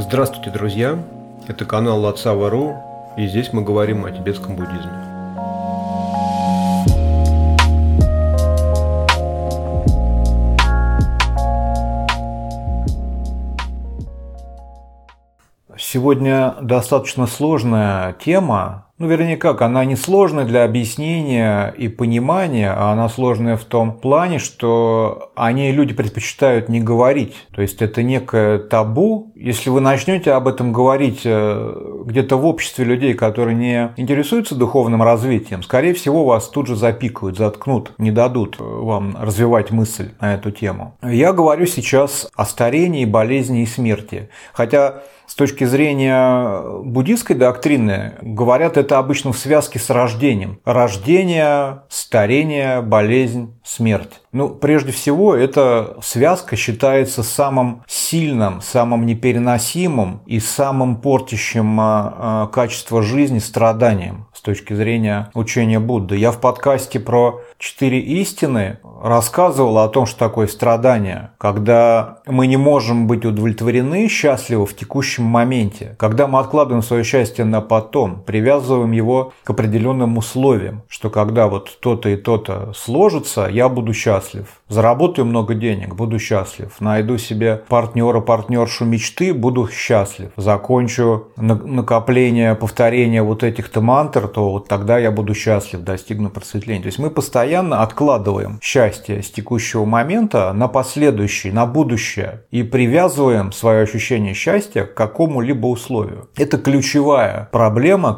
Здравствуйте, друзья! Это канал Лацава.ру, и здесь мы говорим о тибетском буддизме. Сегодня достаточно сложная тема, ну, вернее, как, она не сложная для объяснения и понимания, а она сложная в том плане, что о ней люди предпочитают не говорить. То есть это некое табу. Если вы начнете об этом говорить э, где-то в обществе людей, которые не интересуются духовным развитием, скорее всего, вас тут же запикают, заткнут, не дадут э, вам развивать мысль на эту тему. Я говорю сейчас о старении, болезни и смерти. Хотя с точки зрения буддийской доктрины, говорят это обычно в связке с рождением. Рождение, старение, болезнь, смерть. Ну, прежде всего, эта связка считается самым сильным, самым непереносимым и самым портящим а, а, качество жизни страданием с точки зрения учения Будды. Я в подкасте про четыре истины рассказывал о том, что такое страдание, когда мы не можем быть удовлетворены, счастливы в текущем моменте, когда мы откладываем свое счастье на потом, привязываем его к определенным условиям, что когда вот то-то и то-то сложится, я буду счастлив. Заработаю много денег, буду счастлив. Найду себе партнера, партнершу мечты, буду счастлив. Закончу накопление, повторение вот этих-то мантр, то вот тогда я буду счастлив, достигну просветления. То есть мы постоянно откладываем счастье с текущего момента на последующий, на будущее и привязываем свое ощущение счастья к какому-либо условию. Это ключевая проблема,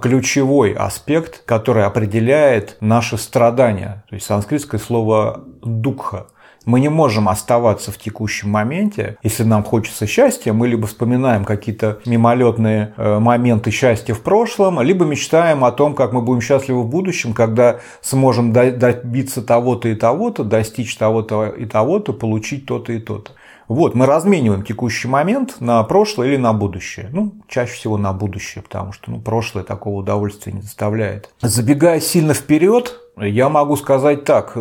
ключевой аспект, который определяет наши страдания. То есть санскритское слово «дукха». Мы не можем оставаться в текущем моменте. Если нам хочется счастья, мы либо вспоминаем какие-то мимолетные э, моменты счастья в прошлом, либо мечтаем о том, как мы будем счастливы в будущем, когда сможем добиться того-то и того-то, достичь того-то и того-то, получить то-то и то-то. Вот, мы размениваем текущий момент на прошлое или на будущее. Ну, чаще всего на будущее, потому что ну, прошлое такого удовольствия не доставляет. Забегая сильно вперед, я могу сказать так,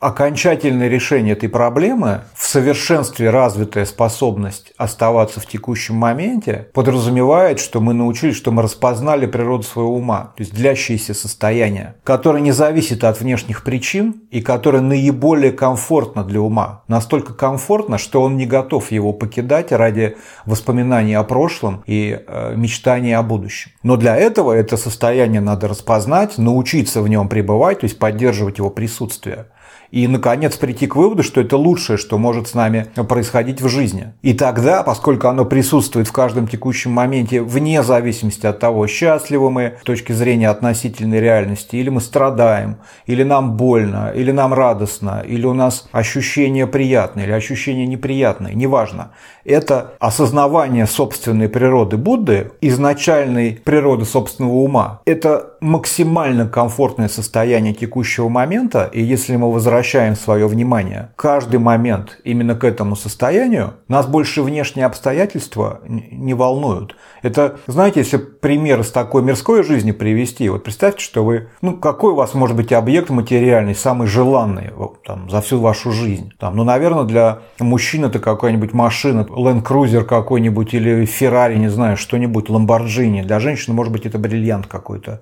окончательное решение этой проблемы, в совершенстве развитая способность оставаться в текущем моменте, подразумевает, что мы научились, что мы распознали природу своего ума, то есть длящееся состояние, которое не зависит от внешних причин и которое наиболее комфортно для ума. Настолько комфортно, что он не готов его покидать ради воспоминаний о прошлом и э, мечтаний о будущем. Но для этого это состояние надо распознать, научиться в нем пребывать, то есть поддерживать его присутствие и, наконец, прийти к выводу, что это лучшее, что может с нами происходить в жизни. И тогда, поскольку оно присутствует в каждом текущем моменте, вне зависимости от того, счастливы мы с точки зрения относительной реальности, или мы страдаем, или нам больно, или нам радостно, или у нас ощущение приятное, или ощущение неприятное, неважно. Это осознавание собственной природы Будды, изначальной природы собственного ума. Это максимально комфортное состояние текущего момента, и если мы возвращаем свое внимание каждый момент именно к этому состоянию, нас больше внешние обстоятельства не волнуют. Это, знаете, если пример из такой мирской жизни привести, вот представьте, что вы, ну, какой у вас может быть объект материальный, самый желанный там, за всю вашу жизнь? Там, ну, наверное, для мужчин это какая-нибудь машина, Land Cruiser какой-нибудь или Ferrari, не знаю, что-нибудь, Lamborghini. Для женщины, может быть, это бриллиант какой-то.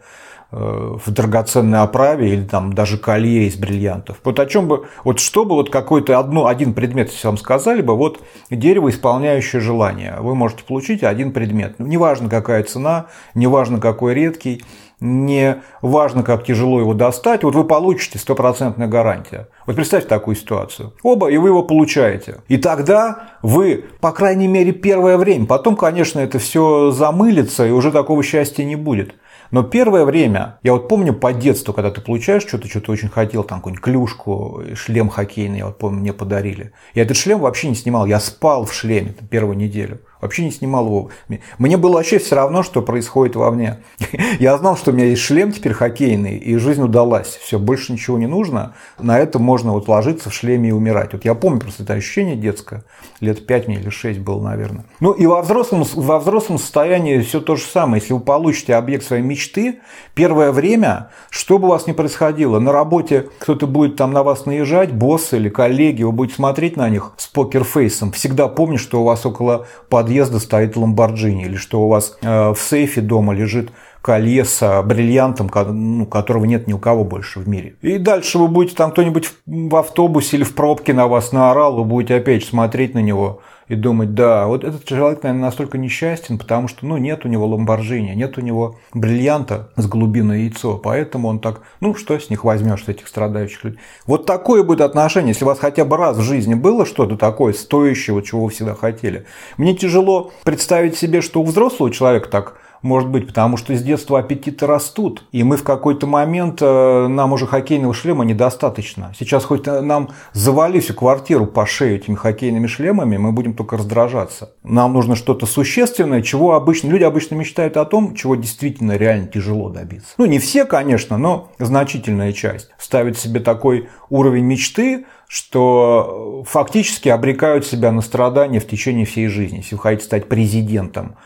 Э, в драгоценной оправе или там даже колье из бриллиантов. Вот о чем бы, вот что бы вот какой-то одно, один предмет, если вам сказали бы, вот дерево, исполняющее желание, вы можете получить один предмет. Неважно какая цена, неважно какой редкий, не важно, как тяжело его достать, вот вы получите стопроцентная гарантия. Вот представьте такую ситуацию. Оба, и вы его получаете. И тогда вы, по крайней мере, первое время, потом, конечно, это все замылится, и уже такого счастья не будет. Но первое время, я вот помню по детству, когда ты получаешь что-то, что то очень хотел, там какую-нибудь клюшку, шлем хоккейный, я вот помню, мне подарили. Я этот шлем вообще не снимал, я спал в шлеме первую неделю. Вообще не снимал его. Мне было вообще все равно, что происходит во мне. Я знал, что у меня есть шлем теперь хоккейный, и жизнь удалась. Все, больше ничего не нужно. На это можно вот ложиться в шлеме и умирать. Вот я помню просто это ощущение детское. Лет 5 мне или 6 было, наверное. Ну и во взрослом, во взрослом состоянии все то же самое. Если вы получите объект своей мечты, первое время, что бы у вас ни происходило, на работе кто-то будет там на вас наезжать, босс или коллеги, вы будете смотреть на них с покерфейсом. Всегда помни, что у вас около подъезда стоит ламборджини, или что у вас э, в сейфе дома лежит колье с бриллиантом, ну, которого нет ни у кого больше в мире. И дальше вы будете там кто-нибудь в автобусе или в пробке на вас наорал, вы будете опять смотреть на него и думать, да, вот этот человек, наверное, настолько несчастен, потому что, ну, нет у него ламборджини, нет у него бриллианта с голубиное яйцо, поэтому он так, ну, что с них возьмешь, с этих страдающих людей. Вот такое будет отношение, если у вас хотя бы раз в жизни было что-то такое стоящее, чего вы всегда хотели. Мне тяжело представить себе, что у взрослого человека так может быть, потому что с детства аппетиты растут, и мы в какой-то момент, э, нам уже хоккейного шлема недостаточно. Сейчас хоть нам завали всю квартиру по шею этими хоккейными шлемами, мы будем только раздражаться. Нам нужно что-то существенное, чего обычно, люди обычно мечтают о том, чего действительно реально тяжело добиться. Ну, не все, конечно, но значительная часть. Ставить себе такой уровень мечты, что фактически обрекают себя на страдания в течение всей жизни. Если вы хотите стать президентом,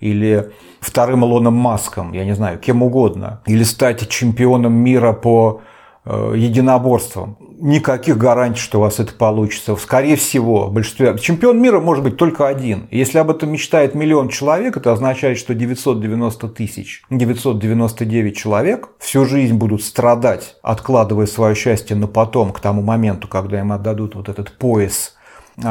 или вторым Илоном Маском, я не знаю, кем угодно, или стать чемпионом мира по э, единоборствам. Никаких гарантий, что у вас это получится. Скорее всего, большинстве... чемпион мира может быть только один. Если об этом мечтает миллион человек, это означает, что 990 тысяч, 999 человек всю жизнь будут страдать, откладывая свое счастье на потом, к тому моменту, когда им отдадут вот этот пояс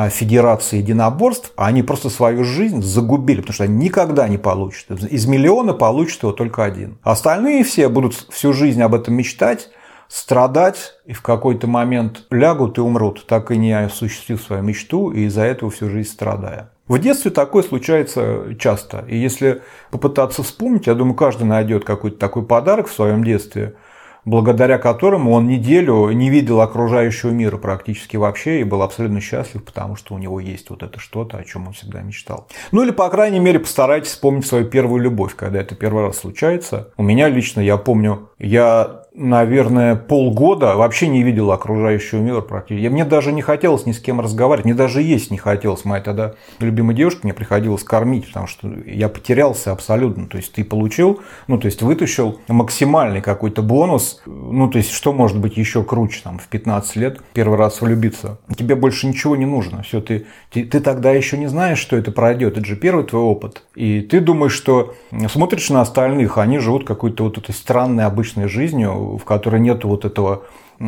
Федерации единоборств, а они просто свою жизнь загубили, потому что они никогда не получат. Из миллиона получит его только один. Остальные все будут всю жизнь об этом мечтать, страдать и в какой-то момент лягут и умрут, так и не осуществив свою мечту и из-за этого всю жизнь страдая. В детстве такое случается часто. И если попытаться вспомнить, я думаю, каждый найдет какой-то такой подарок в своем детстве – благодаря которому он неделю не видел окружающего мира практически вообще и был абсолютно счастлив, потому что у него есть вот это что-то, о чем он всегда мечтал. Ну или, по крайней мере, постарайтесь вспомнить свою первую любовь, когда это первый раз случается. У меня лично, я помню, я наверное, полгода вообще не видел окружающего мира практически. Мне даже не хотелось ни с кем разговаривать, мне даже есть не хотелось. Моя тогда любимая девушка мне приходилось кормить, потому что я потерялся абсолютно. То есть ты получил, ну то есть вытащил максимальный какой-то бонус. Ну то есть что может быть еще круче там в 15 лет первый раз влюбиться. Тебе больше ничего не нужно. Все, ты, ты, ты тогда еще не знаешь, что это пройдет. Это же первый твой опыт. И ты думаешь, что смотришь на остальных, они живут какой-то вот этой странной обычной жизнью, в которой нет вот этого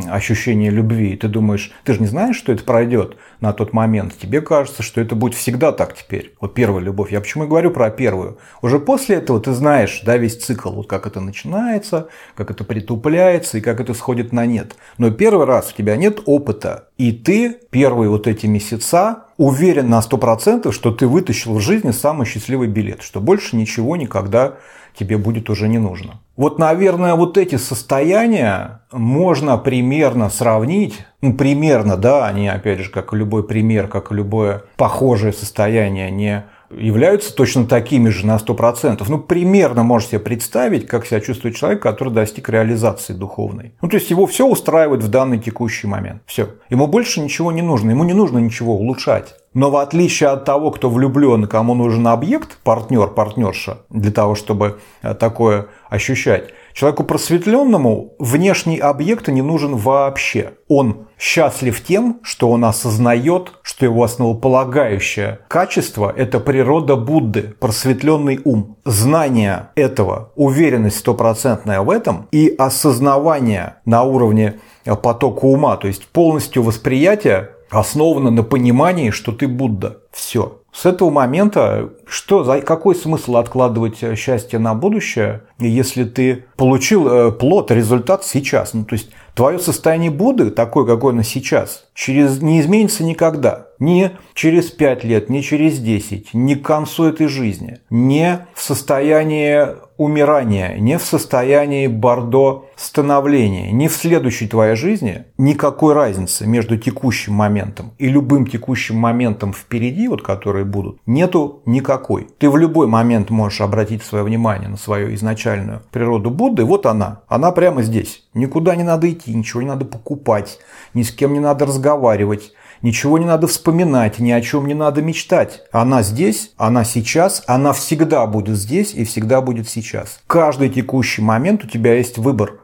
ощущения любви. И ты думаешь, ты же не знаешь, что это пройдет на тот момент. Тебе кажется, что это будет всегда так теперь. Вот первая любовь. Я почему и говорю про первую. Уже после этого ты знаешь, да, весь цикл, вот как это начинается, как это притупляется и как это сходит на нет. Но первый раз у тебя нет опыта. И ты первые вот эти месяца уверен на 100%, что ты вытащил в жизни самый счастливый билет, что больше ничего никогда тебе будет уже не нужно. Вот, наверное, вот эти состояния можно примерно сравнить, ну, примерно, да, они, опять же, как любой пример, как любое похожее состояние, не являются точно такими же на 100%. Ну, примерно можете себе представить, как себя чувствует человек, который достиг реализации духовной. Ну, то есть его все устраивает в данный текущий момент. Все. Ему больше ничего не нужно. Ему не нужно ничего улучшать. Но в отличие от того, кто влюблен, кому нужен объект, партнер, партнерша, для того, чтобы э, такое ощущать, человеку просветленному внешний объект не нужен вообще. Он счастлив тем, что он осознает, что его основополагающее качество – это природа Будды, просветленный ум. Знание этого, уверенность стопроцентная в этом и осознавание на уровне потока ума, то есть полностью восприятие основана на понимании, что ты Будда. Все. С этого момента, что, за, какой смысл откладывать э, счастье на будущее, если ты получил э, плод, результат сейчас? Ну, то есть твое состояние Будды, такое, какое оно сейчас, через, не изменится никогда. Ни через 5 лет, ни через 10, ни к концу этой жизни, не в состоянии умирания, не в состоянии бордо становления, не в следующей твоей жизни никакой разницы между текущим моментом и любым текущим моментом впереди, вот которые будут, нету никакой. Ты в любой момент можешь обратить свое внимание на свою изначальную природу Будды, вот она, она прямо здесь. Никуда не надо идти, ничего не надо покупать, ни с кем не надо разговаривать, Ничего не надо вспоминать, ни о чем не надо мечтать. Она здесь, она сейчас, она всегда будет здесь и всегда будет сейчас. Каждый текущий момент у тебя есть выбор.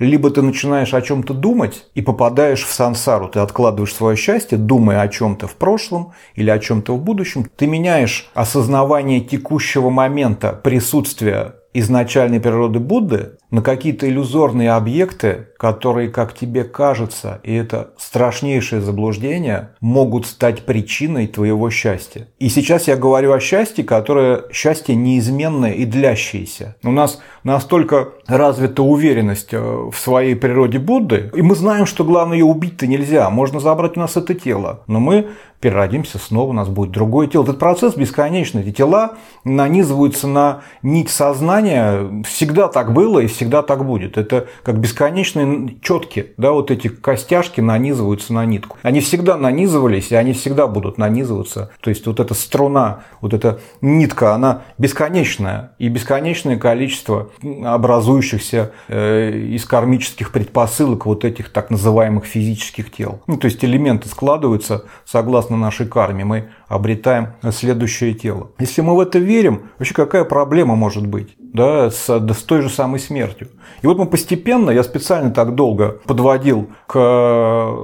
Либо ты начинаешь о чем-то думать и попадаешь в сансару, ты откладываешь свое счастье, думая о чем-то в прошлом или о чем-то в будущем, ты меняешь осознавание текущего момента присутствия изначальной природы Будды на какие-то иллюзорные объекты, которые, как тебе кажется, и это страшнейшее заблуждение, могут стать причиной твоего счастья. И сейчас я говорю о счастье, которое счастье неизменное и длящееся. У нас настолько развита уверенность э, в своей природе Будды, и мы знаем, что главное ее убить-то нельзя, можно забрать у нас это тело, но мы переродимся снова, у нас будет другое тело. Этот процесс бесконечный. Эти тела нанизываются на нить сознания. Всегда так было и всегда так будет. Это как бесконечные четки. Да, вот эти костяшки нанизываются на нитку. Они всегда нанизывались, и они всегда будут нанизываться. То есть вот эта струна, вот эта нитка, она бесконечная. И бесконечное количество образующихся э, из кармических предпосылок вот этих так называемых физических тел. Ну, то есть элементы складываются согласно нашей карме, мы обретаем следующее тело. Если мы в это верим, вообще какая проблема может быть? Да, с, с той же самой смертью. И вот мы постепенно, я специально так долго подводил к,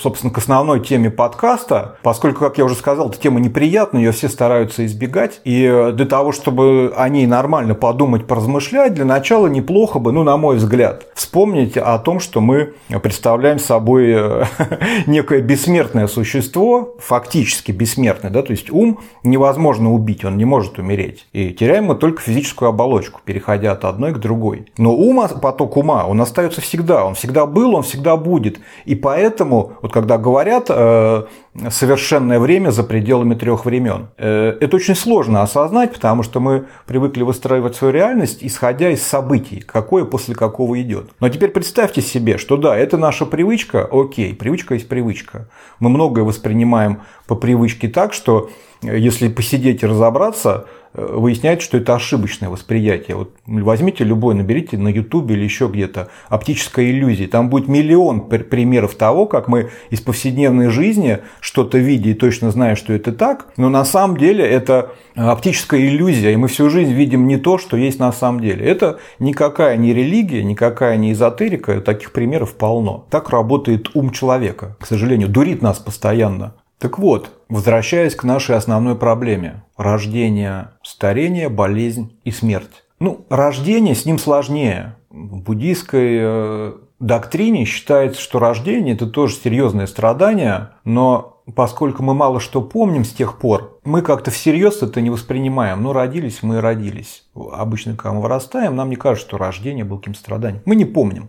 собственно, к основной теме подкаста, поскольку, как я уже сказал, эта тема неприятная, ее все стараются избегать. И для того, чтобы о ней нормально подумать, поразмышлять, для начала неплохо бы, ну, на мой взгляд, вспомнить о том, что мы представляем собой э, некое бессмертное существо, фактически бессмертное, да, то есть ум невозможно убить, он не может умереть. И теряем мы только физическую оболочку, переходя от одной к другой. Но ум, поток ума, он остается всегда, он всегда был, он всегда будет. И поэтому, вот когда говорят э, совершенное время за пределами трех времен, э, это очень сложно осознать, потому что мы привыкли выстраивать свою реальность, исходя из событий, какое после какого идет. Но теперь представьте себе, что да, это наша привычка, окей, привычка есть привычка. Мы многое воспринимаем по привычке так, что э, если посидеть и разобраться, э, выясняется, что это ошибочное восприятие. Вот возьмите любой, наберите на YouTube или еще где-то оптическая иллюзия. Там будет миллион примеров того, как мы из повседневной жизни что-то видя и точно зная, что это так, но на самом деле это оптическая иллюзия, и мы всю жизнь видим не то, что есть на самом деле. Это никакая не религия, никакая не эзотерика, таких примеров полно. Так работает ум человека, к сожалению, дурит нас постоянно. Так вот, возвращаясь к нашей основной проблеме – рождение, старение, болезнь и смерть. Ну, рождение с ним сложнее. В буддийской э, доктрине считается, что рождение – это тоже серьезное страдание, но поскольку мы мало что помним с тех пор, мы как-то всерьез это не воспринимаем. Ну, родились мы и родились. Обычно, когда мы вырастаем, нам не кажется, что рождение было каким-то страданием. Мы не помним.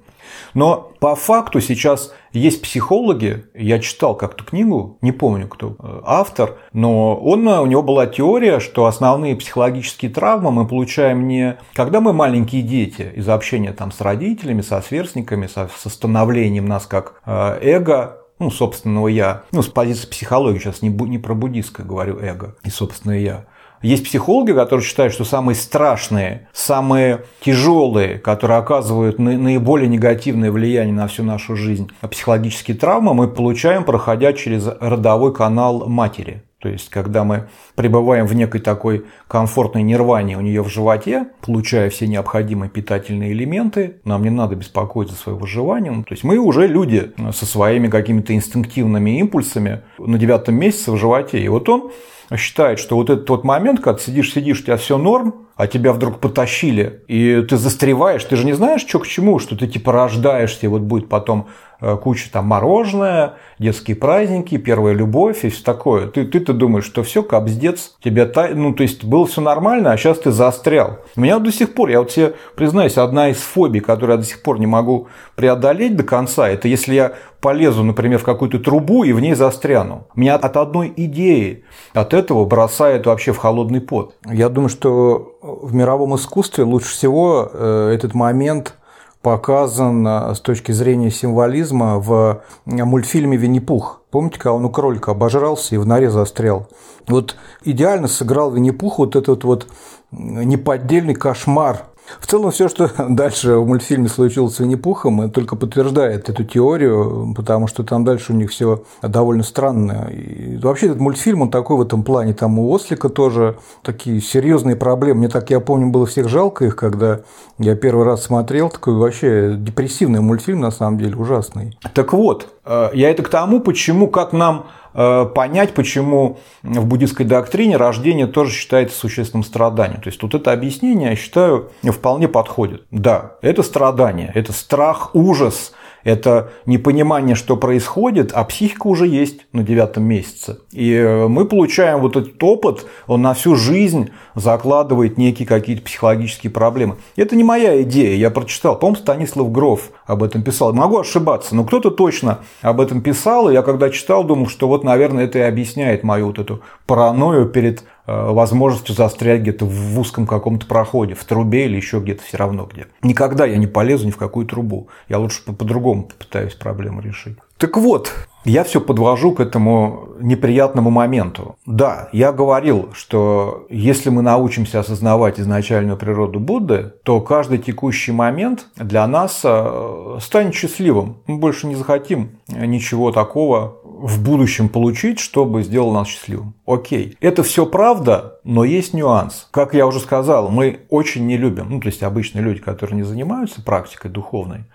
Но по факту сейчас есть психологи, я читал как-то книгу, не помню кто э, автор, но он, у него была теория, что основные психологические травмы мы получаем не когда мы маленькие дети из общения там с родителями, со сверстниками, со, со становлением нас как э, эго, ну, собственного я, ну, с позиции психологии, сейчас не, не про буддистское говорю эго и собственное я, есть психологи, которые считают, что самые страшные, самые тяжелые, которые оказывают наиболее негативное влияние на всю нашу жизнь, психологические травмы мы получаем, проходя через родовой канал матери. То есть, когда мы пребываем в некой такой комфортной нирване у нее в животе, получая все необходимые питательные элементы, нам не надо беспокоиться за свое выживание. Ну, то есть, мы уже люди со своими какими-то инстинктивными импульсами на девятом месяце в животе. И вот он считает, что вот этот тот момент, когда сидишь, сидишь, у тебя все норм, а тебя вдруг потащили, и ты застреваешь, ты же не знаешь, что к чему, что ты типа рождаешься, и вот будет потом куча там мороженое, детские праздники, первая любовь и все такое. Ты, ты-то думаешь, что все, капздец, тебя, та... ну, то есть было все нормально, а сейчас ты застрял. У меня до сих пор, я вот тебе признаюсь, одна из фобий, которую я до сих пор не могу преодолеть до конца, это если я полезу, например, в какую-то трубу и в ней застряну. Меня от одной идеи, от этого бросает вообще в холодный пот. Я думаю, что в мировом искусстве лучше всего э, этот момент показан э, с точки зрения символизма в мультфильме «Винни-Пух». Помните, когда он у кролика обожрался и в норе застрял? Вот идеально сыграл Винни-Пух вот этот вот неподдельный кошмар В целом, все, что дальше в мультфильме случилось с Винни-Пухом, только подтверждает эту теорию, потому что там дальше у них все довольно странно. И вообще этот мультфильм, он такой в этом плане. Там у Ослика тоже такие серьезные проблемы. Мне так, я помню, было всех жалко их, когда я первый раз смотрел. Такой вообще депрессивный мультфильм, на самом деле, ужасный. Так вот, э, я это к тому, почему, как нам понять, почему в буддийской доктрине рождение тоже считается существенным страданием. То есть тут это объяснение, я считаю, вполне подходит. Да, это страдание, это страх, ужас, это непонимание, что происходит, а психика уже есть на девятом месяце. И э, мы получаем вот этот опыт, он на всю жизнь закладывает некие какие-то психологические проблемы. Это не моя идея, я прочитал, по-моему, Станислав Гров об этом писал. Могу ошибаться, но кто-то точно об этом писал, и я когда читал, думал, что вот, наверное, это и объясняет мою вот эту паранойю перед возможностью застрять где-то в узком каком-то проходе, в трубе или еще где-то все равно где. Никогда я не полезу ни в какую трубу. Я лучше по-другому попытаюсь проблему решить. Так вот, я все подвожу к этому неприятному моменту. Да, я говорил, что если мы научимся осознавать изначальную природу Будды, то каждый текущий момент для нас э, станет счастливым. Мы больше не захотим ничего такого в будущем получить, чтобы сделало нас счастливым. Окей. Это все правда, но есть нюанс. Как я уже сказал, мы очень не любим, ну, то есть обычные люди, которые не занимаются практикой духовной,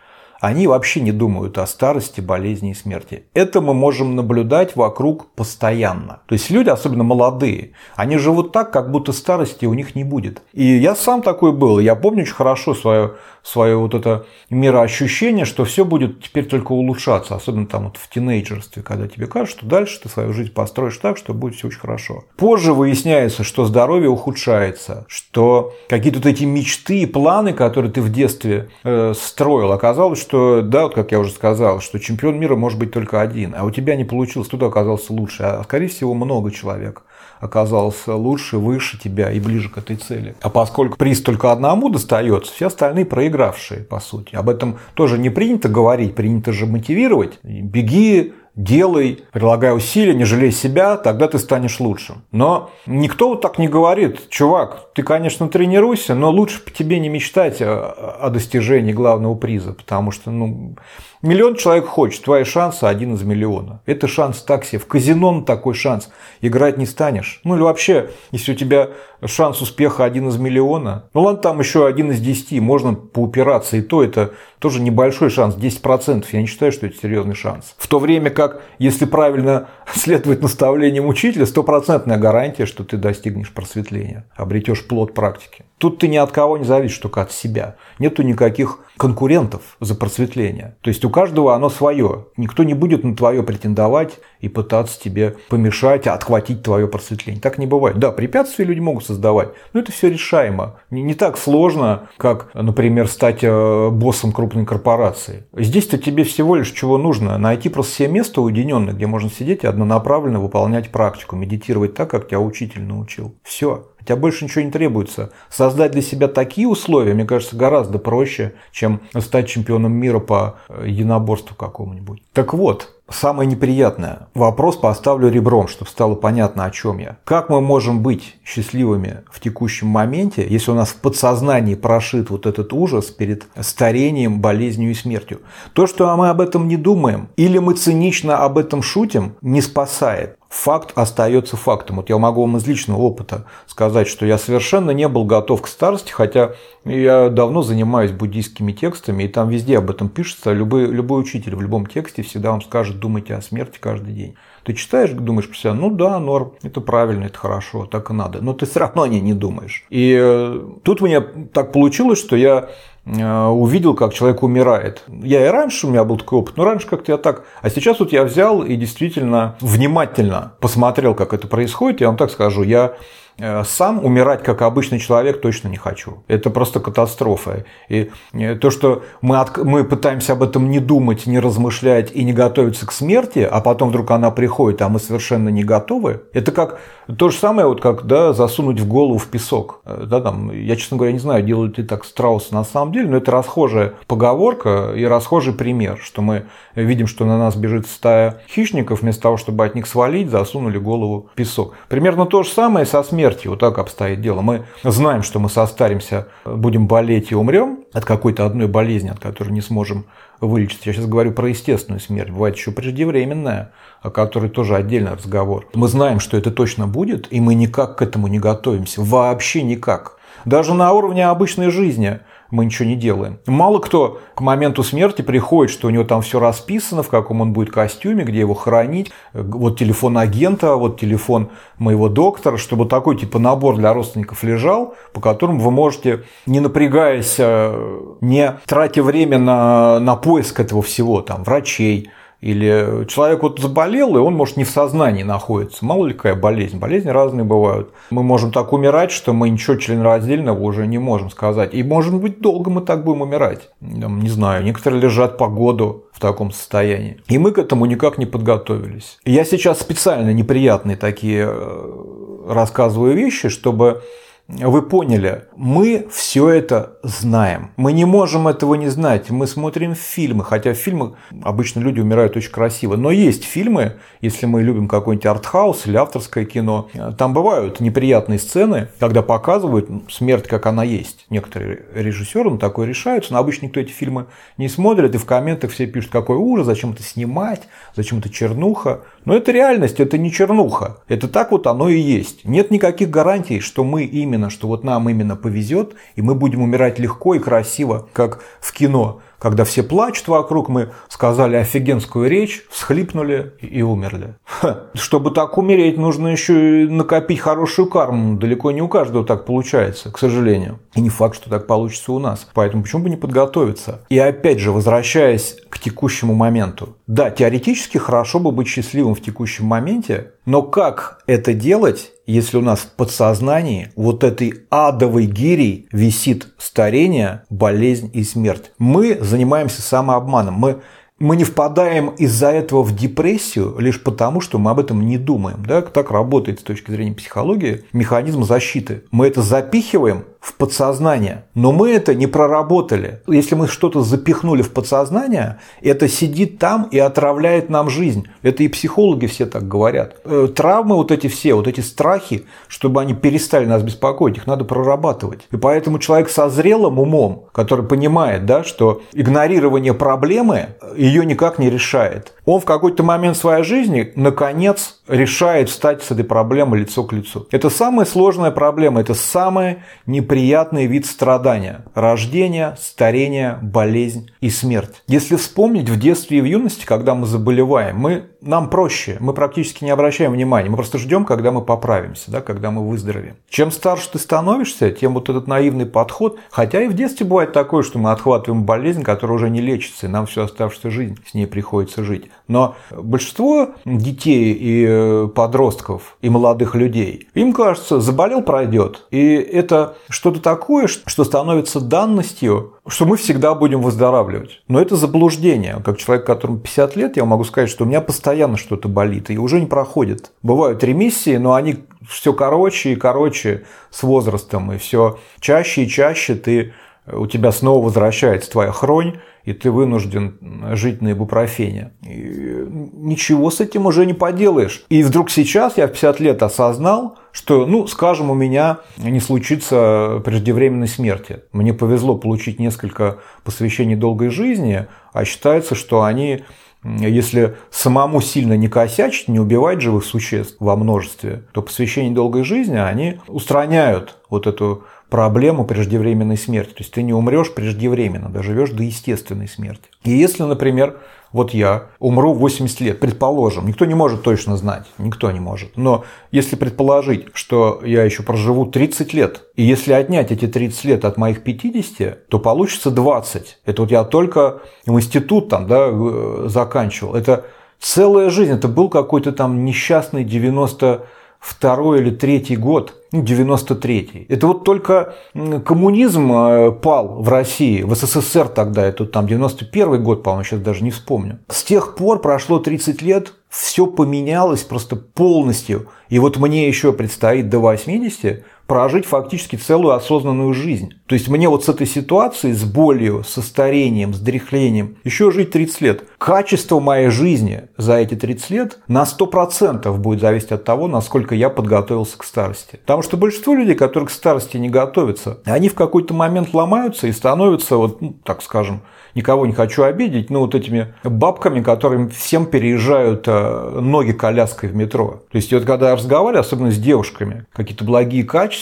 они вообще не думают о старости, болезни и смерти. Это мы можем наблюдать вокруг постоянно. То есть люди, особенно молодые, они живут так, как будто старости у них не будет. И я сам такой был. Я помню очень хорошо свое, свое вот это мироощущение, что все будет теперь только улучшаться. Особенно там вот в тинейджерстве, когда тебе кажется, что дальше ты свою жизнь построишь так, что будет все очень хорошо. Позже выясняется, что здоровье ухудшается, что какие-то вот эти мечты и планы, которые ты в детстве э, строил, оказалось, что да, вот как я уже сказал, что чемпион мира может быть только один, а у тебя не получилось, кто-то оказался лучше, а скорее всего много человек оказалось лучше, выше тебя и ближе к этой цели. А поскольку приз только одному достается, все остальные проигравшие, по сути. Об этом тоже не принято говорить, принято же мотивировать. Беги, делай, прилагай усилия, не жалей себя, тогда ты станешь лучшим. Но никто вот так не говорит, чувак, ты, конечно, тренируйся, но лучше по тебе не мечтать о, о достижении главного приза, потому что, ну, Миллион человек хочет, твои шансы один из миллиона. Это шанс такси. В казино на такой шанс играть не станешь. Ну или вообще, если у тебя шанс успеха один из миллиона, ну ладно, там еще один из десяти, можно поупираться, и то это тоже небольшой шанс, 10%. Я не считаю, что это серьезный шанс. В то время как, если правильно следовать наставлениям учителя, стопроцентная гарантия, что ты достигнешь просветления, обретешь плод практики. Тут ты ни от кого не зависишь, только от себя. Нету никаких конкурентов за просветление. То есть у каждого оно свое. Никто не будет на твое претендовать и пытаться тебе помешать, отхватить твое просветление. Так не бывает. Да, препятствия люди могут создавать, но это все решаемо. Не, не так сложно, как, например, стать э, боссом крупной корпорации. Здесь-то тебе всего лишь чего нужно. Найти просто себе место уединенное, где можно сидеть и однонаправленно выполнять практику, медитировать так, как тебя учитель научил. Все. У тебя больше ничего не требуется. Создать для себя такие условия, мне кажется, гораздо проще, чем стать чемпионом мира по э, единоборству какому-нибудь. Так вот, самое неприятное. Вопрос поставлю ребром, чтобы стало понятно, о чем я. Как мы можем быть счастливыми в текущем моменте, если у нас в подсознании прошит вот этот ужас перед старением, болезнью и смертью? То, что мы об этом не думаем, или мы цинично об этом шутим, не спасает факт остается фактом. Вот я могу вам из личного опыта сказать, что я совершенно не был готов к старости, хотя я давно занимаюсь буддийскими текстами, и там везде об этом пишется. Любой, любой учитель в любом тексте всегда вам скажет, думайте о смерти каждый день. Ты читаешь, думаешь про себя, ну да, норм, это правильно, это хорошо, так и надо. Но ты все равно о ней не думаешь. И э, тут у меня так получилось, что я увидел, как человек умирает. Я и раньше, у меня был такой опыт, но раньше как-то я так. А сейчас вот я взял и действительно внимательно посмотрел, как это происходит. Я вам так скажу, я Э, сам умирать как обычный человек точно не хочу. Это просто катастрофа. И э, то, что мы, от, мы пытаемся об этом не думать, не размышлять и не готовиться к смерти, а потом вдруг она приходит, а мы совершенно не готовы, это как то же самое, вот как да, засунуть в голову в песок. Э, да, там, я, честно говоря, не знаю, делают ли так страусы на самом деле, но это расхожая поговорка и расхожий пример, что мы видим, что на нас бежит стая хищников, вместо того, чтобы от них свалить, засунули голову в песок. Примерно то же самое со смертью смерти. Вот так обстоит дело. Мы знаем, что мы состаримся, будем болеть и умрем от какой-то одной болезни, от которой не сможем вылечиться. Я сейчас говорю про естественную смерть. Бывает еще преждевременная, о которой тоже отдельный разговор. Мы знаем, что это точно будет, и мы никак к этому не готовимся. Вообще никак. Даже на уровне обычной жизни мы ничего не делаем. Мало кто к моменту смерти приходит, что у него там все расписано, в каком он будет костюме, где его хоронить, вот телефон агента, вот телефон моего доктора, чтобы такой типа набор для родственников лежал, по которому вы можете, не напрягаясь, э, не тратя время на, на поиск этого всего, там, врачей, или человек вот заболел, и он, может, не в сознании находится. Мало ли какая болезнь. Болезни разные бывают. Мы можем так умирать, что мы ничего членораздельного уже не можем сказать. И, может быть, долго мы так будем умирать. Не знаю, некоторые лежат по году в таком состоянии. И мы к этому никак не подготовились. Я сейчас специально неприятные такие э, рассказываю вещи, чтобы вы поняли, мы все это знаем. Мы не можем этого не знать. Мы смотрим фильмы, хотя в фильмах обычно люди умирают очень красиво. Но есть фильмы, если мы любим какой-нибудь артхаус или авторское кино, там бывают неприятные сцены, когда показывают смерть, как она есть. Некоторые режиссеры на такое решаются, но обычно никто эти фильмы не смотрит, и в комментах все пишут, какой ужас, зачем это снимать, зачем это чернуха. Но это реальность, это не чернуха. Это так вот оно и есть. Нет никаких гарантий, что мы именно, что вот нам именно повезет, и мы будем умирать легко и красиво, как в кино когда все плачут вокруг, мы сказали офигенскую речь, всхлипнули и умерли. Ха. Чтобы так умереть, нужно еще и накопить хорошую карму. Далеко не у каждого так получается, к сожалению. И не факт, что так получится у нас. Поэтому почему бы не подготовиться? И опять же, возвращаясь к текущему моменту. Да, теоретически хорошо бы быть счастливым в текущем моменте, но как это делать, если у нас в подсознании вот этой адовой гирей висит старение, болезнь и смерть? Мы занимаемся самообманом. Мы мы не впадаем из-за этого в депрессию лишь потому, что мы об этом не думаем. Да? Так работает с точки зрения психологии механизм защиты. Мы это запихиваем в подсознание. Но мы это не проработали. Если мы что-то запихнули в подсознание, это сидит там и отравляет нам жизнь. Это и психологи все так говорят. Э, травмы вот эти все, вот эти страхи, чтобы они перестали нас беспокоить, их надо прорабатывать. И поэтому человек со зрелым умом, который понимает, да, что игнорирование проблемы ее никак не решает. Он в какой-то момент своей жизни, наконец, решает встать с этой проблемой лицо к лицу. Это самая сложная проблема, это самый неприятный вид страдания. Рождение, старение, болезнь и смерть. Если вспомнить в детстве и в юности, когда мы заболеваем, мы, нам проще, мы практически не обращаем внимания, мы просто ждем, когда мы поправимся, да, когда мы выздоровеем. Чем старше ты становишься, тем вот этот наивный подход, хотя и в детстве бывает такое, что мы отхватываем болезнь, которая уже не лечится, и нам всю оставшуюся жизнь с ней приходится жить. Но большинство детей и подростков и молодых людей, им кажется, заболел, пройдет. И это что-то такое, что становится данностью, что мы всегда будем выздоравливать. Но это заблуждение. Как человек, которому 50 лет, я могу сказать, что у меня постоянно что-то болит и уже не проходит. Бывают ремиссии, но они все короче и короче с возрастом, и все чаще и чаще ты у тебя снова возвращается твоя хронь, и ты вынужден жить на ибупрофене. И ничего с этим уже не поделаешь. И вдруг сейчас я в 50 лет осознал, что, ну, скажем, у меня не случится преждевременной смерти. Мне повезло получить несколько посвящений долгой жизни, а считается, что они если самому сильно не косячить, не убивать живых существ во множестве, то посвящение долгой жизни, они устраняют вот эту проблему преждевременной смерти. То есть ты не умрешь преждевременно, доживешь до естественной смерти. И если, например, вот я умру в 80 лет, предположим, никто не может точно знать, никто не может. Но если предположить, что я еще проживу 30 лет, и если отнять эти 30 лет от моих 50, то получится 20. Это вот я только в институт там, да, э, заканчивал. Это целая жизнь, это был какой-то там несчастный 90 второй или третий год, 93-й. Ну, это вот только коммунизм э, пал в России, в СССР тогда, это там 91 год, по-моему, сейчас даже не вспомню. С тех пор прошло 30 лет, все поменялось просто полностью. И вот мне еще предстоит до 80 прожить фактически целую осознанную жизнь. То есть мне вот с этой ситуацией, с болью, со старением, с дряхлением еще жить 30 лет. Качество моей жизни за эти 30 лет на 100% будет зависеть от того, насколько я подготовился к старости. Потому что большинство людей, которые к старости не готовятся, они в какой-то момент ломаются и становятся, вот, ну, так скажем, никого не хочу обидеть, но вот этими бабками, которым всем переезжают э, ноги коляской в метро. То есть вот когда я разговариваю, особенно с девушками, какие-то благие качества,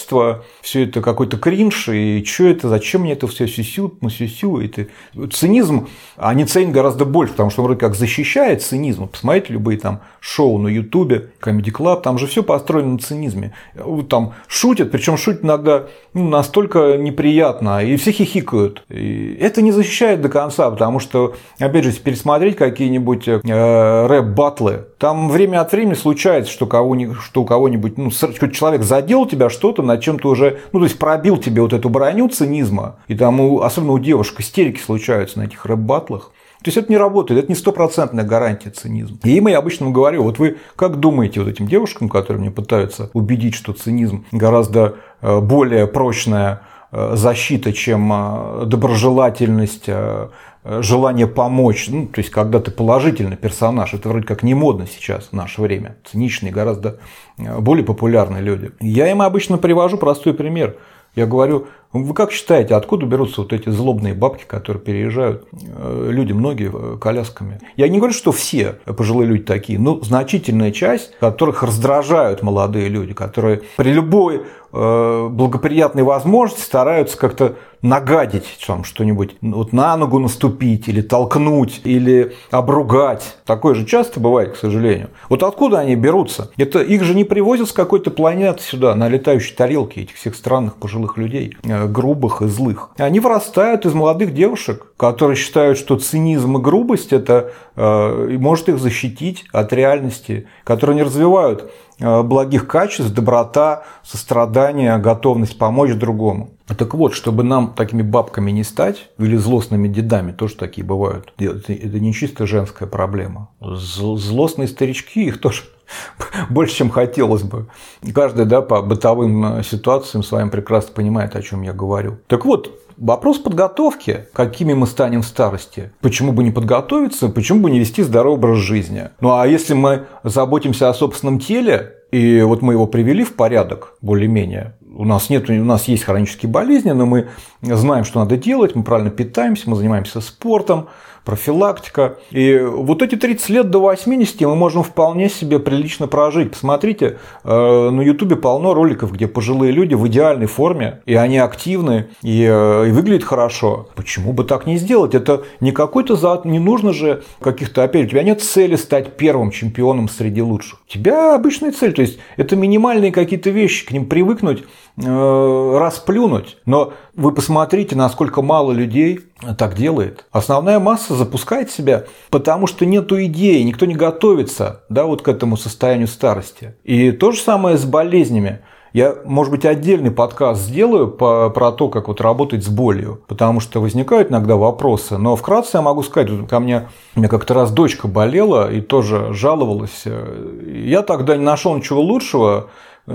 все это какой-то кринж, и что это, зачем мне это все сюсю, ну сюсю, это цинизм, они ценят гораздо больше, потому что он вроде как защищает цинизм. Посмотрите любые там шоу на Ютубе, Comedy Club, там же все построено на цинизме. Там шутят, причем шутят иногда ну, настолько неприятно, и все хихикают. И это не защищает до конца, потому что, опять же, пересмотреть какие-нибудь э, рэп-батлы, там время от времени случается, что, кого что у кого-нибудь, ну, человек задел тебя что-то, над чем-то уже, ну, то есть пробил тебе вот эту броню цинизма, и там, особенно у девушек, истерики случаются на этих рэп-батлах. То есть это не работает, это не стопроцентная гарантия цинизма. И им я обычно говорю, вот вы как думаете вот этим девушкам, которые мне пытаются убедить, что цинизм гораздо э, более прочная э, защита, чем э, доброжелательность, желание помочь, ну, то есть когда ты положительный персонаж, это вроде как не модно сейчас в наше время, циничные гораздо более популярные люди. Я им обычно привожу простой пример. Я говорю, вы как считаете, откуда берутся вот эти злобные бабки, которые переезжают э, люди, многие э, колясками? Я не говорю, что все пожилые люди такие, но значительная часть, которых раздражают молодые люди, которые при любой э, благоприятной возможности стараются как-то нагадить там что-нибудь, вот на ногу наступить или толкнуть, или обругать. Такое же часто бывает, к сожалению. Вот откуда они берутся? Это их же не привозят с какой-то планеты сюда, на летающей тарелке этих всех странных пожилых людей грубых и злых. Они вырастают из молодых девушек, которые считают, что цинизм и грубость это э, может их защитить от реальности, которые не развивают э, благих качеств, доброта, сострадание, готовность помочь другому. Так вот, чтобы нам такими бабками не стать, или злостными дедами, тоже такие бывают, это, не чисто женская проблема. Злостные старички, их тоже больше, чем хотелось бы. Каждый да, по бытовым э, ситуациям своим прекрасно понимает, о чем я говорю. Так вот, Вопрос подготовки, какими мы станем в старости. Почему бы не подготовиться, почему бы не вести здоровый образ жизни. Ну а если мы заботимся о собственном теле, и вот мы его привели в порядок более-менее, у нас нет, у нас есть хронические болезни, но мы знаем, что надо делать, мы правильно питаемся, мы занимаемся спортом, профилактика. И вот эти 30 лет до 80 мы можем вполне себе прилично прожить. Посмотрите, э, на Ютубе полно роликов, где пожилые люди в идеальной форме, и они активны, и, э, и выглядят хорошо. Почему бы так не сделать? Это не какой-то зад, не нужно же каких-то, опять, у тебя нет цели стать первым чемпионом среди лучших. У тебя обычная цель, то есть это минимальные какие-то вещи, к ним привыкнуть, э, расплюнуть. Но вы посмотрите, насколько мало людей так делает. Основная масса запускает себя, потому что нету идеи, никто не готовится да, вот к этому состоянию старости. И то же самое с болезнями. Я, может быть, отдельный подкаст сделаю по, про то, как вот работать с болью, потому что возникают иногда вопросы. Но вкратце я могу сказать, ко мне, у меня как-то раз дочка болела и тоже жаловалась. Я тогда не нашел ничего лучшего,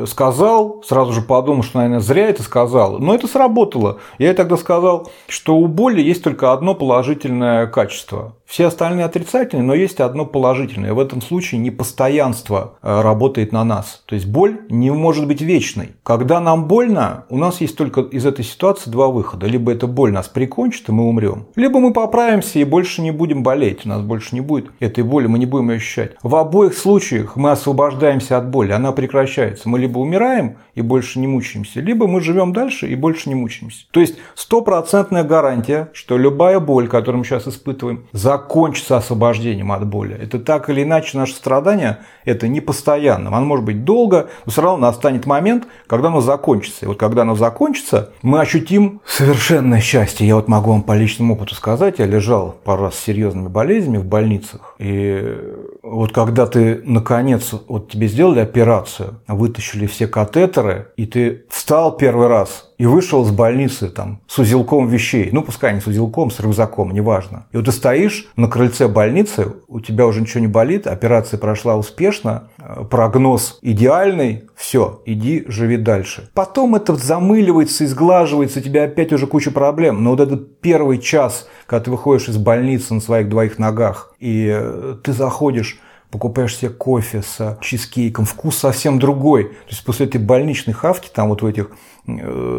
сказал, сразу же подумал, что, наверное, зря это сказал. Но это сработало. Я тогда сказал, что у боли есть только одно положительное качество. Все остальные отрицательные, но есть одно положительное. В этом случае непостоянство э, работает на нас. То есть боль не может быть вечной. Когда нам больно, у нас есть только из этой ситуации два выхода. Либо эта боль нас прикончит, и мы умрем. Либо мы поправимся и больше не будем болеть. У нас больше не будет этой боли, мы не будем ее ощущать. В обоих случаях мы освобождаемся от боли, она прекращается. Мы либо умираем и больше не мучаемся, либо мы живем дальше и больше не мучаемся. То есть стопроцентная гарантия, что любая боль, которую мы сейчас испытываем, закончится освобождением от боли. Это так или иначе наше страдание, это не постоянно. Оно может быть долго, но все равно настанет момент, когда оно закончится. И вот когда оно закончится, мы ощутим совершенное счастье. Я вот могу вам по личному опыту сказать, я лежал пару раз с серьезными болезнями в больницах. И вот когда ты, наконец, вот тебе сделали операцию, вытащили все катетеры, и ты встал первый раз и вышел из больницы там с узелком вещей, ну пускай не с узелком, с рюкзаком, неважно. И вот ты стоишь на крыльце больницы, у тебя уже ничего не болит, операция прошла успешно, э, прогноз идеальный, все, иди, живи дальше. Потом это замыливается, изглаживается, у тебя опять уже куча проблем. Но вот этот первый час, когда ты выходишь из больницы на своих двоих ногах, и э, ты заходишь покупаешь себе кофе с чизкейком, вкус совсем другой. То есть после этой больничной хавки, там вот в этих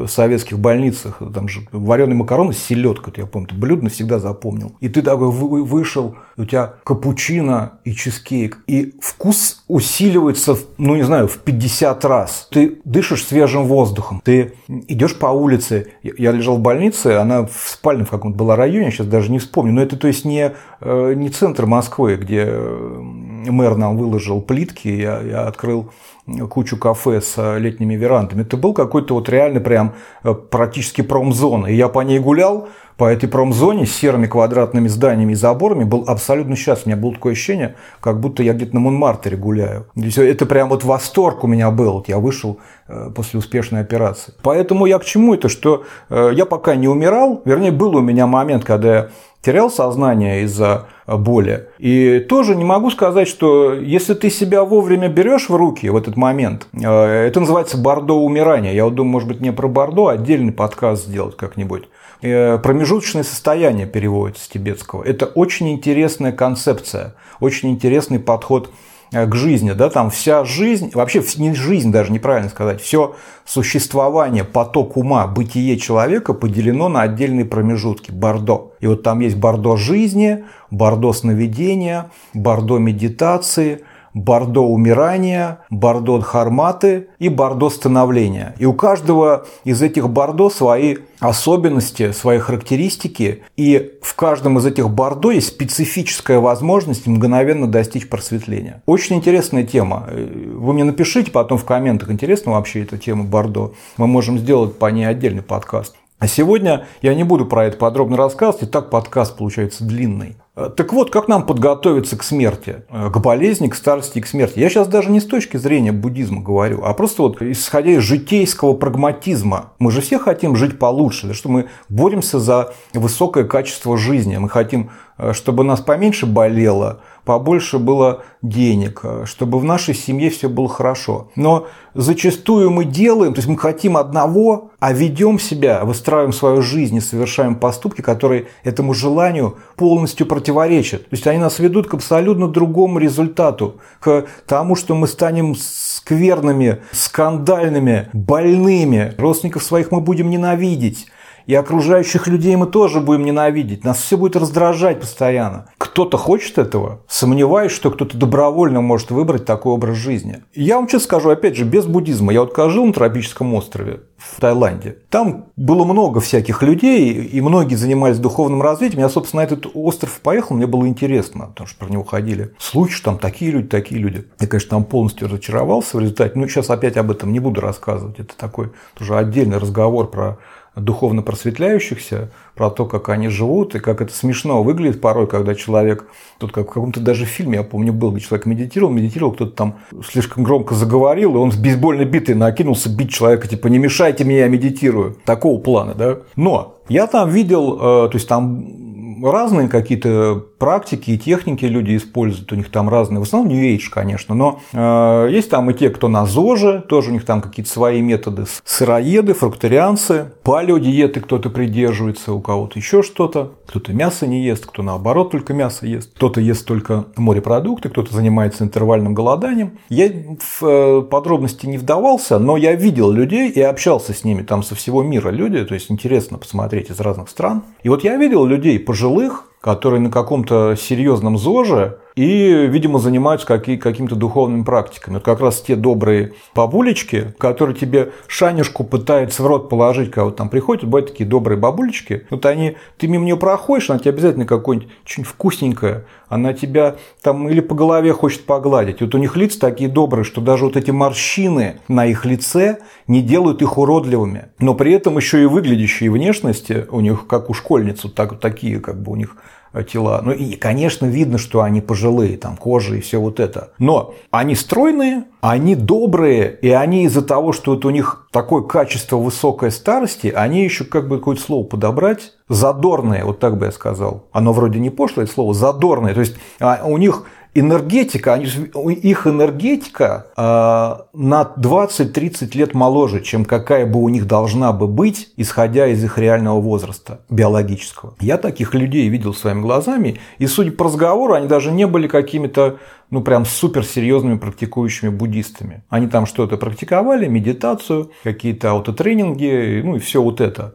советских больницах, там же вареный макароны с селедкой, я помню, блюдо навсегда запомнил. И ты такой вышел, у тебя капучино и чизкейк, и вкус усиливается, ну не знаю, в 50 раз. Ты дышишь свежим воздухом, ты идешь по улице. Я лежал в больнице, она в спальне в каком-то была районе, сейчас даже не вспомню, но это то есть не, э, не центр Москвы, где э, мэр нам выложил плитки, я, я открыл кучу кафе с летними верандами. Это был какой-то вот реально прям э, практически промзона. И я по ней гулял, по этой промзоне с серыми квадратными зданиями и заборами был абсолютно счастлив. У меня было такое ощущение, как будто я где-то на Монмартере гуляю. Это прям вот восторг у меня был. Вот я вышел э, после успешной операции. Поэтому я к чему это, что э, я пока не умирал, вернее, был у меня момент, когда я терял сознание из-за боли. И тоже не могу сказать, что если ты себя вовремя берешь в руки в этот момент, э, это называется бордо умирания. Я вот думаю, может быть, не про бордо, отдельный подкаст сделать как-нибудь. Э, промежуточное состояние переводится с тибетского. Это очень интересная концепция, очень интересный подход Э, к жизни, да, там вся жизнь, вообще не жизнь даже неправильно сказать, все существование, поток ума, бытие человека поделено на отдельные промежутки, бордо. И вот там есть бордо жизни, бордо сновидения, бордо медитации – бордо умирания, бордо дхарматы и бордо становления. И у каждого из этих бордо свои особенности, свои характеристики, и в каждом из этих бордо есть специфическая возможность мгновенно достичь просветления. Очень интересная тема. Вы мне напишите потом в комментах, интересна вообще эта тема бордо. Мы можем сделать по ней отдельный подкаст. А сегодня я не буду про это подробно рассказывать, и так подкаст получается длинный. Э, так вот, как нам подготовиться к смерти, э, к болезни, к старости и к смерти? Я сейчас даже не с точки зрения буддизма говорю, а просто вот исходя из житейского прагматизма. Мы же все хотим жить получше, что мы боремся за высокое качество жизни, мы хотим, чтобы нас поменьше болело, побольше было денег, чтобы в нашей семье все было хорошо. Но зачастую мы делаем, то есть мы хотим одного, а ведем себя, выстраиваем свою жизнь и совершаем поступки, которые этому желанию полностью противоречат. То есть они нас ведут к абсолютно другому результату, к тому, что мы станем скверными, скандальными, больными. Родственников своих мы будем ненавидеть. И окружающих людей мы тоже будем ненавидеть. Нас все будет раздражать постоянно. Кто-то хочет этого. Сомневаюсь, что кто-то добровольно может выбрать такой образ жизни. Я вам честно скажу, опять же, без буддизма. Я вот жил на тропическом острове в Таиланде, там было много всяких людей, и многие занимались духовным развитием. Я, собственно, на этот остров поехал, мне было интересно, потому что про него ходили слухи, что там такие люди, такие люди. Я, конечно, там полностью разочаровался в результате. Но сейчас опять об этом не буду рассказывать. Это такой тоже отдельный разговор про духовно просветляющихся, про то, как они живут, и как это смешно выглядит порой, когда человек, тут как в каком-то даже фильме, я помню, был, где человек медитировал, медитировал, кто-то там слишком громко заговорил, и он с бейсбольной битой накинулся бить человека, типа, не мешайте мне, я медитирую. Такого плана, да? Но я там видел, э, то есть там разные какие-то практики и техники люди используют, у них там разные, в основном New Age, конечно, но э, есть там и те, кто на ЗОЖе, тоже у них там какие-то свои методы, сыроеды, фрукторианцы, палеодиеты кто-то придерживается, кого-то еще что-то, кто-то мясо не ест, кто наоборот только мясо ест, кто-то ест только морепродукты, кто-то занимается интервальным голоданием. Я в э, подробности не вдавался, но я видел людей и общался с ними, там со всего мира люди, то есть интересно посмотреть из разных стран. И вот я видел людей пожилых, которые на каком-то серьезном ЗОЖе и, видимо, занимаются какими-то духовными практиками. Вот как раз те добрые бабулечки, которые тебе шанишку пытаются в рот положить, когда вот там приходят, бывают такие добрые бабулечки, вот они, ты мимо нее проходишь, она тебе обязательно какое-нибудь что-нибудь вкусненькое она тебя там или по голове хочет погладить. Вот у них лица такие добрые, что даже вот эти морщины на их лице не делают их уродливыми. Но при этом еще и выглядящие внешности у них, как у школьниц, вот так, такие как бы у них тела. Ну и, конечно, видно, что они пожилые, там кожа и все вот это. Но они стройные, они добрые, и они из-за того, что вот у них такое качество высокой старости, они еще как бы какое-то слово подобрать, задорные, вот так бы я сказал. Оно вроде не пошлое слово, задорные. То есть а, у них энергетика, они, их энергетика э, на 20-30 лет моложе, чем какая бы у них должна бы быть, исходя из их реального возраста биологического. Я таких людей видел своими глазами, и судя по разговору, они даже не были какими-то ну, прям суперсерьезными практикующими буддистами. Они там что-то практиковали, медитацию, какие-то аутотренинги, ну и все вот это.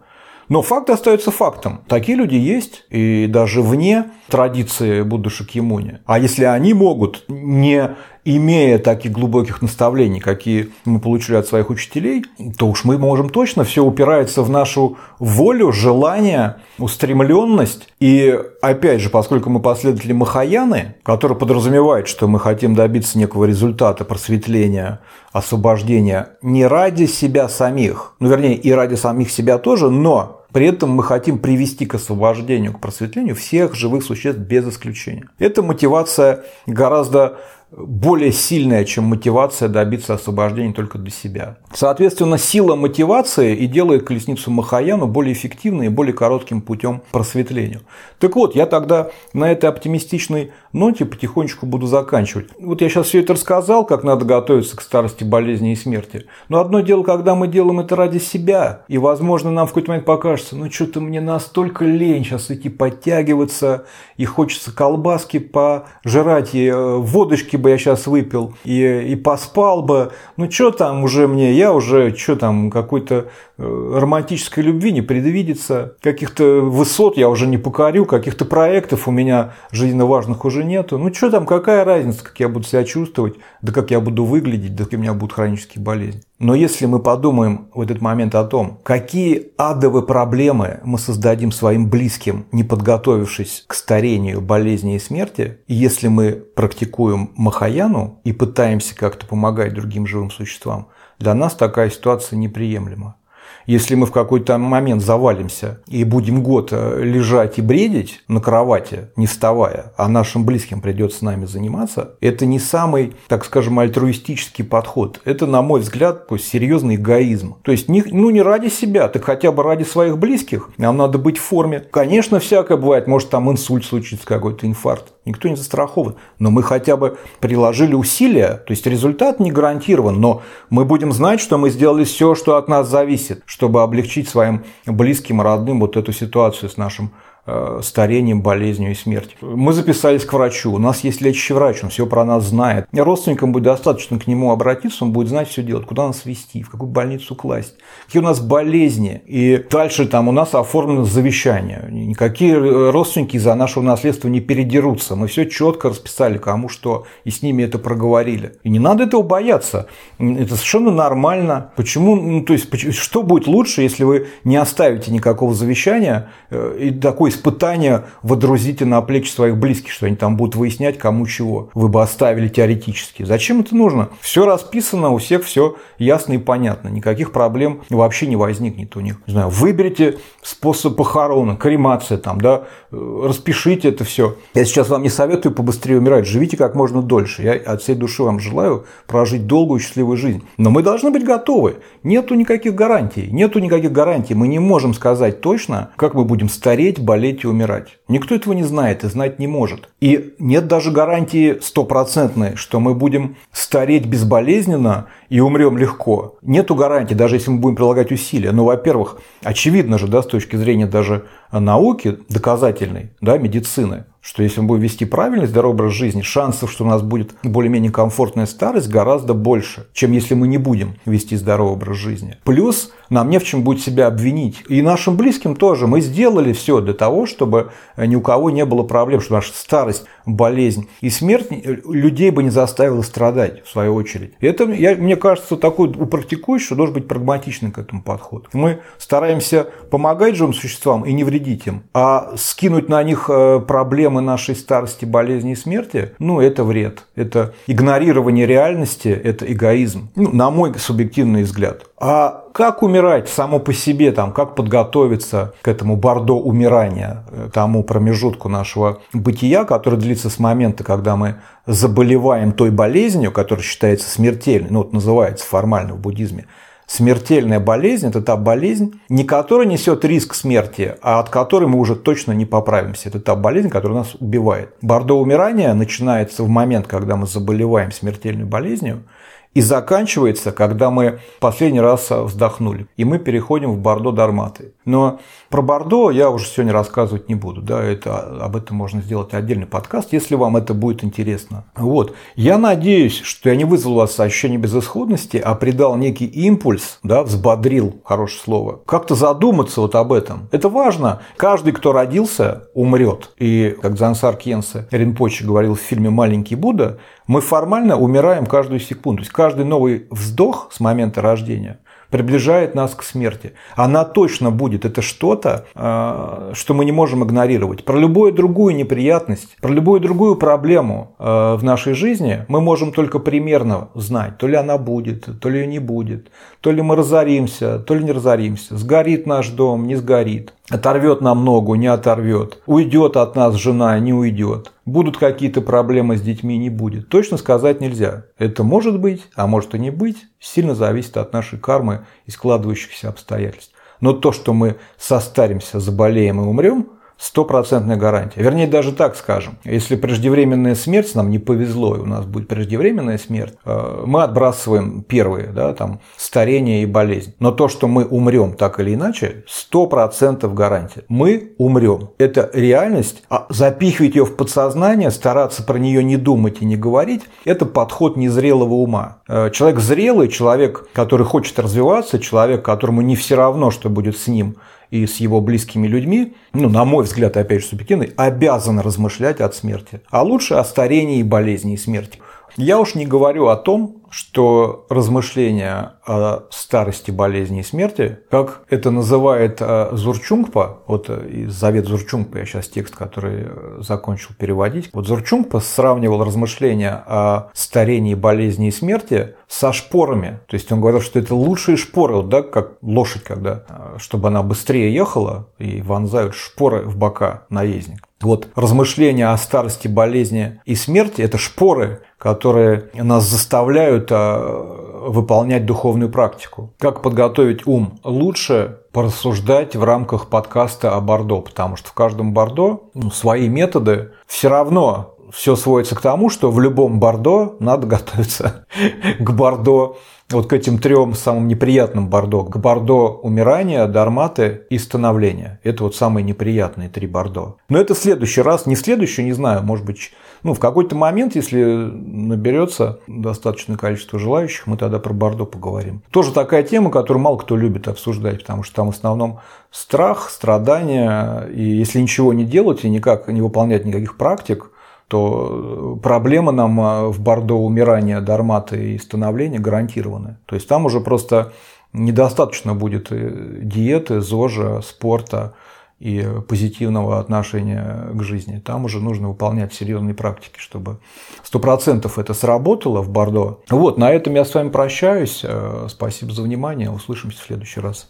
Но факт остается фактом. Такие люди есть, и даже вне традиции Будды Шакьямуни. А если они могут, не имея таких глубоких наставлений, какие мы получили от своих учителей, то уж мы можем точно, все упирается в нашу волю, желание, устремленность. И опять же, поскольку мы последователи Махаяны, который подразумевает, что мы хотим добиться некого результата просветления, освобождения не ради себя самих, ну вернее и ради самих себя тоже, но при этом мы хотим привести к освобождению, к просветлению всех живых существ без исключения. Эта мотивация гораздо более сильная, чем мотивация добиться освобождения только для себя. Соответственно, сила мотивации и делает колесницу Махаяну более эффективной и более коротким путем просветлению. Так вот, я тогда на этой оптимистичной ноте потихонечку буду заканчивать. Вот я сейчас все это рассказал, как надо готовиться к старости, болезни и смерти. Но одно дело, когда мы делаем это ради себя, и, возможно, нам в какой-то момент покажется, ну что-то мне настолько лень сейчас идти подтягиваться, и хочется колбаски пожрать, и э, водочки бы я сейчас выпил и, и поспал бы. Ну, что там уже мне, я уже, что там, какой-то романтической любви не предвидится, каких-то высот я уже не покорю, каких-то проектов у меня жизненно важных уже нету. Ну, что там, какая разница, как я буду себя чувствовать, да как я буду выглядеть, да как у меня будут хронические болезни. Но если мы подумаем в этот момент о том, какие адовые проблемы мы создадим своим близким, не подготовившись к старению, болезни и смерти, и если мы практикуем Махаяну и пытаемся как-то помогать другим живым существам, для нас такая ситуация неприемлема. Если мы в какой-то момент завалимся и будем год э, лежать и бредить на кровати, не вставая, а нашим близким придется с нами заниматься, это не самый, так скажем, альтруистический подход. Это, на мой взгляд, серьезный эгоизм. То есть, не, ну не ради себя, так хотя бы ради своих близких. Нам надо быть в форме. Конечно, всякое бывает. Может, там инсульт случится, какой-то инфаркт. Никто не застрахован. Но мы хотя бы приложили усилия. То есть, результат не гарантирован. Но мы будем знать, что мы сделали все, что от нас зависит чтобы облегчить своим близким, родным вот эту ситуацию с нашим старением, болезнью и смертью. Мы записались к врачу, у нас есть лечащий врач, он все про нас знает. Родственникам будет достаточно к нему обратиться, он будет знать все делать, куда нас вести, в какую больницу класть, какие у нас болезни. И дальше там у нас оформлено завещание. Никакие родственники из-за нашего наследства не передерутся. Мы все четко расписали, кому что, и с ними это проговорили. И не надо этого бояться. Это совершенно нормально. Почему? Ну, то есть, что будет лучше, если вы не оставите никакого завещания э, и такой испытания водрузите на плечи своих близких, что они там будут выяснять, кому чего. Вы бы оставили теоретически. Зачем это нужно? Все расписано, у всех все ясно и понятно. Никаких проблем вообще не возникнет у них. Не знаю, выберите способ похорона, кремация там, да, распишите это все. Я сейчас вам не советую побыстрее умирать, живите как можно дольше. Я от всей души вам желаю прожить долгую счастливую жизнь. Но мы должны быть готовы. Нету никаких гарантий. Нету никаких гарантий. Мы не можем сказать точно, как мы будем стареть, болеть болеть и умирать. Никто этого не знает и знать не может. И нет даже гарантии стопроцентной, что мы будем стареть безболезненно и умрем легко. Нету гарантии, даже если мы будем прилагать усилия. Но, во-первых, очевидно же, да, с точки зрения даже науки доказательной, да, медицины, что если мы будем вести правильный здоровый образ жизни, шансов, что у нас будет более-менее комфортная старость, гораздо больше, чем если мы не будем вести здоровый образ жизни. Плюс нам не в чем будет себя обвинить. И нашим близким тоже. Мы сделали все для того, чтобы ни у кого не было проблем, что наша старость, болезнь и смерть людей бы не заставила страдать, в свою очередь. Это, я, мне кажется, такой у практикующего должен быть прагматичный к этому подход. Мы стараемся помогать живым существам и не вредить им, а скинуть на них э, проблемы проблемы нашей старости, болезни и смерти, ну, это вред. Это игнорирование реальности, это эгоизм. Ну, на мой субъективный взгляд. А как умирать само по себе, там, как подготовиться к этому бордо умирания, э, тому промежутку нашего бытия, который длится с момента, когда мы заболеваем той болезнью, которая считается смертельной, ну вот называется формально в буддизме, смертельная болезнь – это та болезнь, не которая несет риск смерти, а от которой мы уже точно не поправимся. Это та болезнь, которая нас убивает. Бордо умирания начинается в момент, когда мы заболеваем смертельной болезнью, и заканчивается, когда мы последний раз вздохнули. И мы переходим в Бордо Дарматы. Но про Бордо я уже сегодня рассказывать не буду. Да, это, об этом можно сделать отдельный подкаст, если вам это будет интересно. Вот. Я надеюсь, что я не вызвал у вас ощущение безысходности, а придал некий импульс, да, взбодрил, хорошее слово, как-то задуматься вот об этом. Это важно. Каждый, кто родился, умрет. И, как Зансар Кенсе Ринпочи говорил в фильме «Маленький Будда», мы формально умираем каждую секунду. То есть каждый новый вздох с момента рождения приближает нас к смерти. Она точно будет. Это что-то, э, что мы не можем игнорировать. Про любую другую неприятность, про любую другую проблему э, в нашей жизни мы можем только примерно знать. То ли она будет, то ли ее не будет. То ли мы разоримся, то ли не разоримся. Сгорит наш дом, не сгорит. Оторвет нам ногу, не оторвет. Уйдет от нас жена, не уйдет. Будут какие-то проблемы с детьми, не будет. Точно сказать нельзя. Это может быть, а может и не быть. Сильно зависит от нашей кармы и складывающихся обстоятельств. Но то, что мы состаримся, заболеем и умрем – стопроцентная гарантия. Вернее, даже так скажем. Если преждевременная смерть, нам не повезло, и у нас будет преждевременная смерть, э, мы отбрасываем первые, да, там, старение и болезнь. Но то, что мы умрем так или иначе, сто процентов гарантия. Мы умрем. Это реальность. А запихивать ее в подсознание, стараться про нее не думать и не говорить, это подход незрелого ума. Э, человек зрелый, человек, который хочет развиваться, человек, которому не все равно, что будет с ним, и с его близкими людьми, ну, на мой взгляд, опять же, субъективный, обязан размышлять от смерти. А лучше о старении и болезни и смерти. Я уж не говорю о том, что размышления о старости, болезни и смерти, как это называет э, Зурчунгпа, вот э, из Завет Зурчунгпа, я сейчас текст, который э, закончил переводить, вот Зурчунгпа сравнивал размышления о старении, болезни и смерти со шпорами. То есть он говорил, что это лучшие шпоры, вот, да, как лошадь, когда, чтобы она быстрее ехала, и вонзают шпоры в бока наездник. Вот размышления о старости, болезни и смерти – это шпоры, которые нас заставляют а, выполнять духовную практику. Как подготовить ум? Лучше порассуждать в рамках подкаста о Бордо, потому что в каждом Бордо ну, свои методы. Все равно все сводится к тому, что в любом Бордо надо готовиться к Бордо вот к этим трем самым неприятным бордо. К бордо умирания, дарматы и становления. Это вот самые неприятные три бордо. Но это в следующий раз, не в следующий, не знаю, может быть, ну, в какой-то момент, если наберется достаточное количество желающих, мы тогда про бордо поговорим. Тоже такая тема, которую мало кто любит обсуждать, потому что там в основном страх, страдания, и если ничего не делать и никак не выполнять никаких практик, то проблема нам а, в Бордо умирания, дарматы и становления гарантированы. То есть там уже просто недостаточно будет диеты, зожа, спорта и позитивного отношения к жизни. Там уже нужно выполнять серьезные практики, чтобы сто процентов это сработало в Бордо. Вот, на этом я с вами прощаюсь. Э, спасибо за внимание. Услышимся в следующий раз.